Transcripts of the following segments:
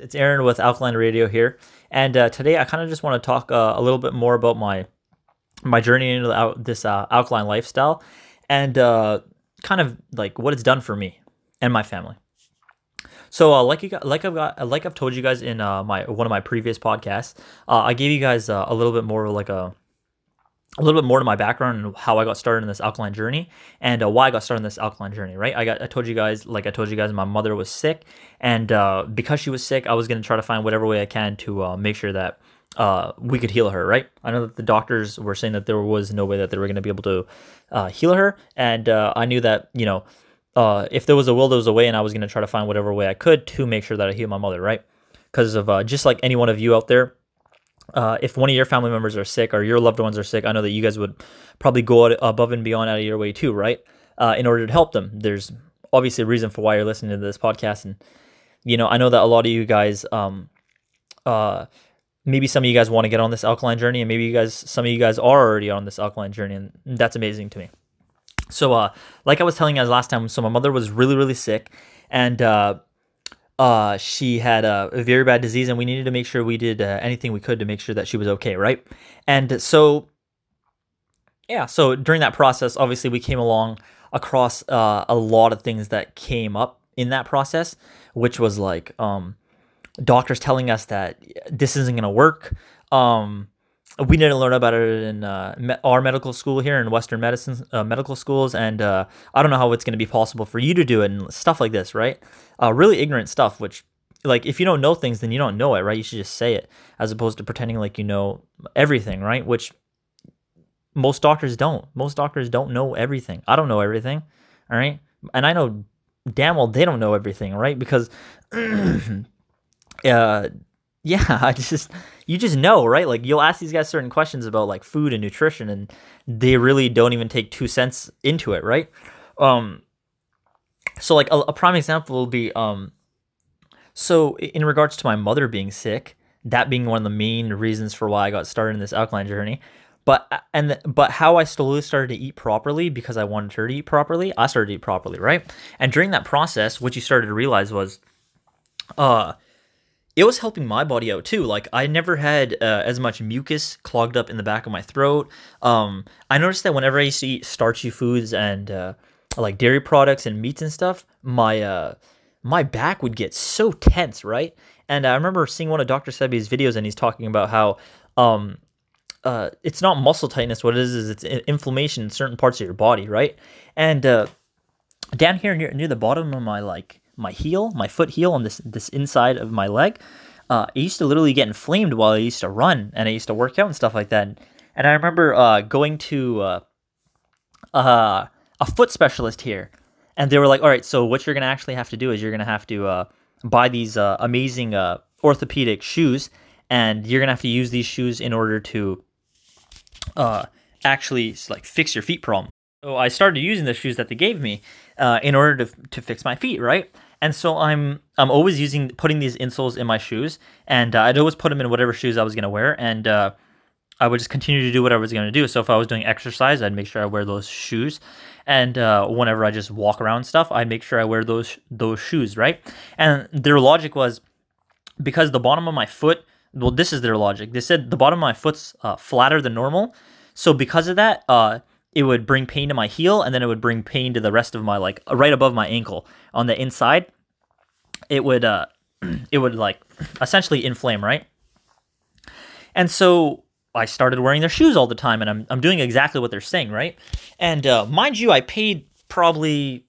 It's Aaron with Alkaline Radio here, and uh, today I kind of just want to talk uh, a little bit more about my my journey into the, this uh, alkaline lifestyle, and uh, kind of like what it's done for me and my family. So, uh, like you like I've got, like I've told you guys in uh, my one of my previous podcasts, I gave you guys a little bit more of like a a little bit more to my background and how I got started in this alkaline journey and uh, why I got started in this alkaline journey, right? I got I told you guys like I told you guys my mother was sick and uh, because she was sick, I was going to try to find whatever way I can to uh, make sure that uh, we could heal her, right? I know that the doctors were saying that there was no way that they were going to be able to uh, heal her and uh, I knew that, you know, if there was a will, there was a way and I was going to try to find whatever way I could to make sure that I heal my mother, right? Because of just like any one of you out there, uh, if one of your family members are sick or your loved ones are sick, I know that you guys would probably go above and beyond out of your way too, right? Uh, in order to help them. There's obviously a reason for why you're listening to this podcast, and you know I know that a lot of you guys, um, uh, maybe some of you guys want to get on this alkaline journey, and maybe you guys, some of you guys are already on this alkaline journey, and that's amazing to me. So, uh, like I was telling you guys last time, so my mother was really, really sick, and uh, she had a, a, very bad disease, and we needed to make sure we did uh, anything we could to make sure that she was okay, right? And so, yeah, so during that process, obviously, we came along across uh, a lot of things that came up in that process, which was like um, doctors telling us that this isn't going to work. Um, we didn't learn about it in uh, our medical school here in Western medicine uh, medical schools, and uh, I don't know how it's going to be possible for you to do it and stuff like this, right? Uh, really ignorant stuff. Which, like, if you don't know things, then you don't know it, right? You should just say it, as opposed to pretending like you know everything, right? Which most doctors don't. Most doctors don't know everything. I don't know everything, all right, and I know damn well they don't know everything, right? Because, uh yeah, I just you just know, right? Like you'll ask these guys certain questions about like food and nutrition, and they really don't even take two cents into it, right? Um, so like a, a prime example will be um, so in regards to my mother being sick, that being one of the main reasons for why I got started in this alkaline journey. But uh, and the, but how I slowly started to eat properly because I wanted her to eat properly, I started to eat properly, right? And during that process, what you started to realize was, uh it was helping my body out too. Like I never had uh, as much mucus clogged up in the back of my throat. Um, I noticed that whenever I used to eat starchy foods and uh, like dairy products and meats and stuff, my uh, my back would get so tense, right? And I remember seeing one of Dr. Sebi's videos, and he's talking about how um, uh, it's not muscle tightness. What it is is it's inflammation in certain parts of your body, right? And uh, down here near near the bottom of my like my heel, my foot heel on this this inside of my leg. Uh, I used to literally get inflamed while I used to run and I used to work out and stuff like that. And I remember uh, going to uh, uh, a foot specialist here, and they were like, "All right, so what you're gonna actually have to do is you're gonna have to uh, buy these uh, amazing orthopedic shoes, and you're gonna have to use these shoes in order to actually like fix your feet problem." So I started using the shoes that they gave me in order to to fix my feet, right? And so I'm I'm always using putting these insoles in my shoes, and uh, I'd always put them in whatever shoes I was gonna wear, and uh, I would just continue to do what I was gonna do. So if I was doing exercise, I'd make sure I wear those shoes, and uh, whenever I just walk around stuff, I'd make sure I wear those those shoes, right? And their logic was because the bottom of my foot. Well, this is their logic. They said the bottom of my foot's uh, flatter than normal, so because of that, uh, it would bring pain to my heel and then it would bring pain to the rest of my like right above my ankle on the inside it would uh it would like essentially inflame right and so i started wearing their shoes all the time and i'm, I'm doing exactly what they're saying right and uh, mind you i paid probably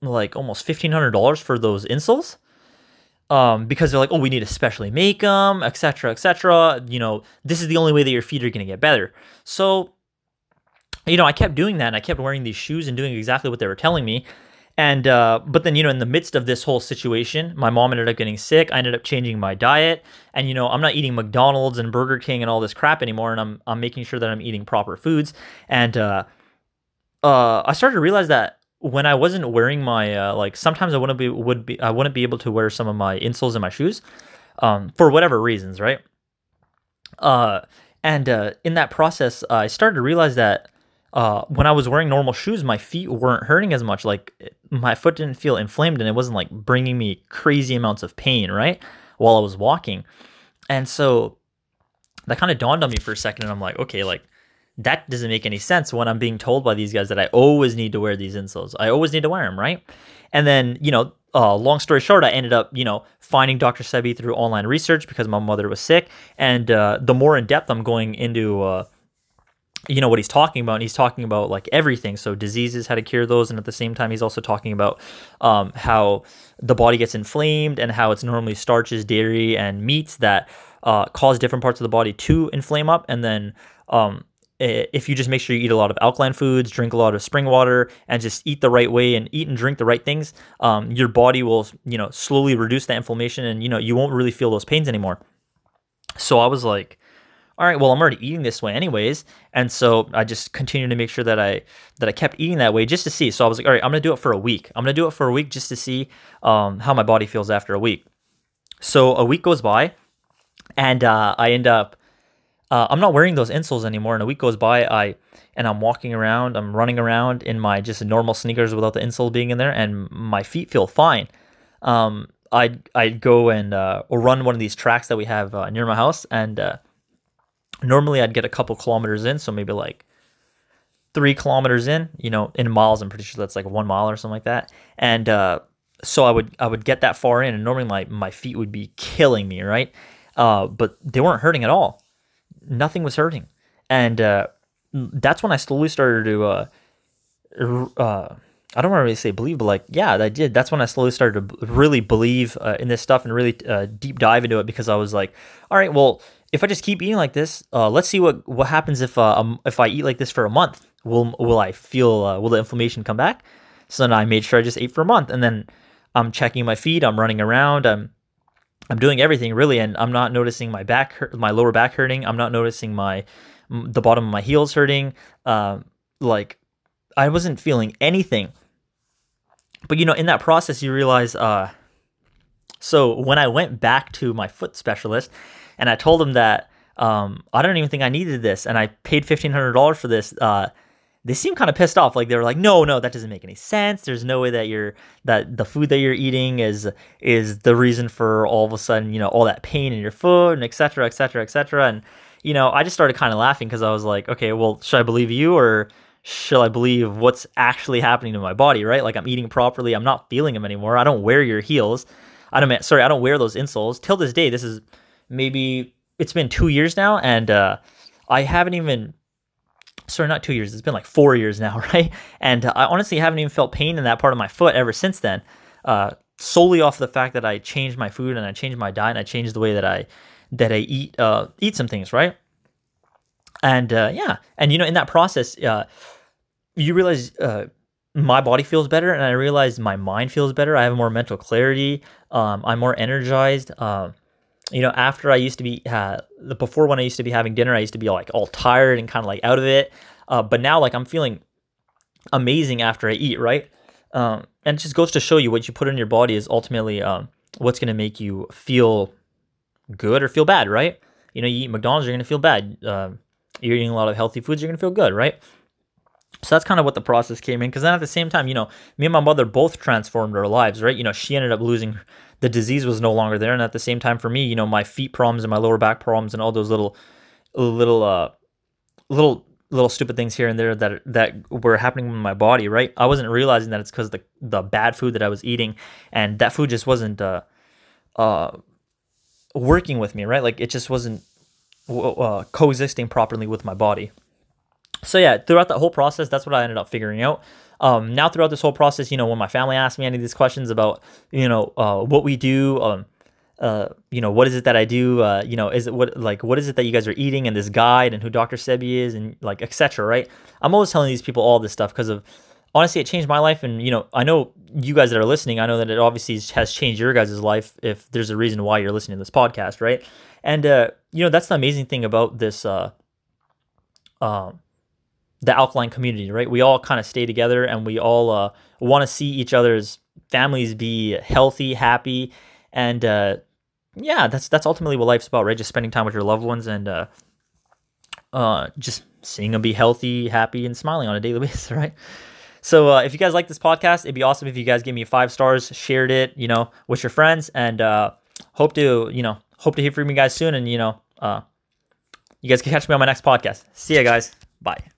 like almost $1500 for those insoles um, because they're like, oh, we need to specially make them, etc., etc. You know, this is the only way that your feet are going to get better. So you know, I kept doing that and I kept wearing these shoes and doing exactly what they were telling me. And, uh, but then, you know, in the midst of this whole situation, my mom ended up getting sick. I ended up changing my diet. And, you know, I'm not eating McDonald's and Burger King and all this crap anymore. And I'm, I'm making sure that I'm eating proper foods. And, uh, uh, I started to realize that when I wasn't wearing my, uh, like, sometimes I wouldn't be, would be, I wouldn't be able to wear some of my insoles in my shoes, um, for whatever reasons, right? Uh, and, uh, in that process, I started to realize that, uh, when I was wearing normal shoes, my feet weren't hurting as much. Like my foot didn't feel inflamed, and it wasn't like bringing me crazy amounts of pain. Right? while I was walking. And so that kind of dawned on me for a second and I'm like, okay, like that doesn't make any sense when I'm being told by these guys that I always need to wear these insoles. I always need to wear them, right? And then, you know, uh, long story short, I ended up, you know, finding Dr. Sebi through online research because my mother was sick. And uh, the more in depth I'm going into, uh, you know, what he's talking about, and he's talking about like everything. So diseases, how to cure those. And at the same time, he's also talking about um, how the body gets inflamed and how it's normally starches, dairy, and meats that uh, cause different parts of the body to inflame up. And then um, if you just make sure you eat a lot of alkaline foods, drink a lot of spring water, and just eat the right way and eat and drink the right things, um, your body will, you know, slowly reduce that inflammation, and you know you won't really feel those pains anymore. So I was like, all right, well I'm already eating this way anyways, and so I just continued to make sure that I that I kept eating that way just to see. So I was like, all right, I'm gonna do it for a week. I'm gonna do it for a week just to see um, how my body feels after a week. So a week goes by, and uh, I end up uh, I'm not wearing those insoles anymore. And a week goes by, I and I'm walking around, I'm running around in my just normal sneakers without the insole being in there, and my feet feel fine. Um, I'd I'd go and uh, run one of these tracks that we have uh, near my house, and uh, normally I'd get a couple kilometers in, so maybe like three kilometers in. You know, in miles, I'm pretty sure that's like one mile or something like that. And uh, so I would I would get that far in, and normally my my feet would be killing me, right? Uh, but they weren't hurting at all nothing was hurting, and uh, that's when I slowly started to. Uh, uh, I don't want to really say believe, but like, yeah, I did. That's when I slowly started to really believe uh, in this stuff and really deep dive into it because I was like, all right, well, if I just keep eating like this, uh, let's see what what happens if uh, um, if I eat like this for a month. Will will I feel uh, will the inflammation come back? So then I made sure I just ate for a month, and then I'm checking my feet. I'm running around. I'm I'm doing everything really, and I'm not noticing my back, my lower back hurting. I'm not noticing my the bottom of my heels hurting. Uh, like I wasn't feeling anything. But you know, in that process, you realize. Uh, so when I went back to my foot specialist, and I told him that um, I don't even think I needed this, and I paid fifteen hundred dollars for this. Uh, they seemed kind of pissed off. Like they were like, no, no, that doesn't make any sense. There's no way that you're that the food that you're eating is is the reason for all of a sudden, you know, all that pain in your foot and etc. etc. etc. And you know, I just started kind of laughing because I was like, okay, well, should I believe you or should I believe what's actually happening to my body? Right? Like I'm eating properly. I'm not feeling them anymore. I don't wear your heels. I don't. Sorry, I don't wear those insoles till this day. This is maybe it's been two years now, and uh, I haven't even sorry, not two years. It's been like four years now, right? And uh, I honestly haven't even felt pain in that part of my foot ever since then. Uh, solely off the fact that I changed my food and I changed my diet and I changed the way that I that I eat uh, eat some things, right? And uh, yeah, and you know, in that process, uh, you realize uh, my body feels better, and I realize my mind feels better. I have more mental clarity. Um, I'm more energized. Um, you know, after I used to be, uh, before when I used to be having dinner, I used to be like all tired and kind of like out of it. Uh, but now, like, I'm feeling amazing after I eat, right? Um, and it just goes to show you what you put in your body is ultimately um, what's going to make you feel good or feel bad, right? You know, you eat McDonald's, you're going to feel bad. Uh, you're eating a lot of healthy foods, you're going to feel good, right? So that's kind of what the process came in. Because then at the same time, you know, me and my mother both transformed our lives, right? You know, she ended up losing the disease was no longer there. And at the same time, for me, you know, my feet problems and my lower back problems and all those little, little, uh, little, little stupid things here and there that that were happening in my body. Right, I wasn't realizing that it's because the the bad food that I was eating, and that food just wasn't, uh, uh, working with me. Right, like it just wasn't uh, coexisting properly with my body. So yeah, throughout that whole process, that's what I ended up figuring out. Um, now throughout this whole process, you know, when my family asked me any of these questions about, you know, uh, what we do, um, uh, you know, what is it that I do? Uh, you know, is it what like what is it that you guys are eating and this guide and who Dr. Sebi is and like etc. Right? I'm always telling these people all this stuff because of honestly, it changed my life. And you know, I know you guys that are listening, I know that it obviously has changed your guys' life. If there's a reason why you're listening to this podcast, right? And uh, you know, that's the amazing thing about this. Uh, um, the alkaline community, right? We all kind of stay together and we all uh, want to see each other's families be healthy, happy, and uh, yeah, that's that's ultimately what life's about, right? Just spending time with your loved ones and uh, uh, just seeing them be healthy, happy, and smiling on a daily basis, right? So uh, if you guys like this podcast, it'd be awesome if you guys give me five stars, shared it, you know, with your friends, and uh, hope to you know hope to hear from you guys soon, and you know uh, you guys can catch me on my next podcast. See ya, guys. Bye.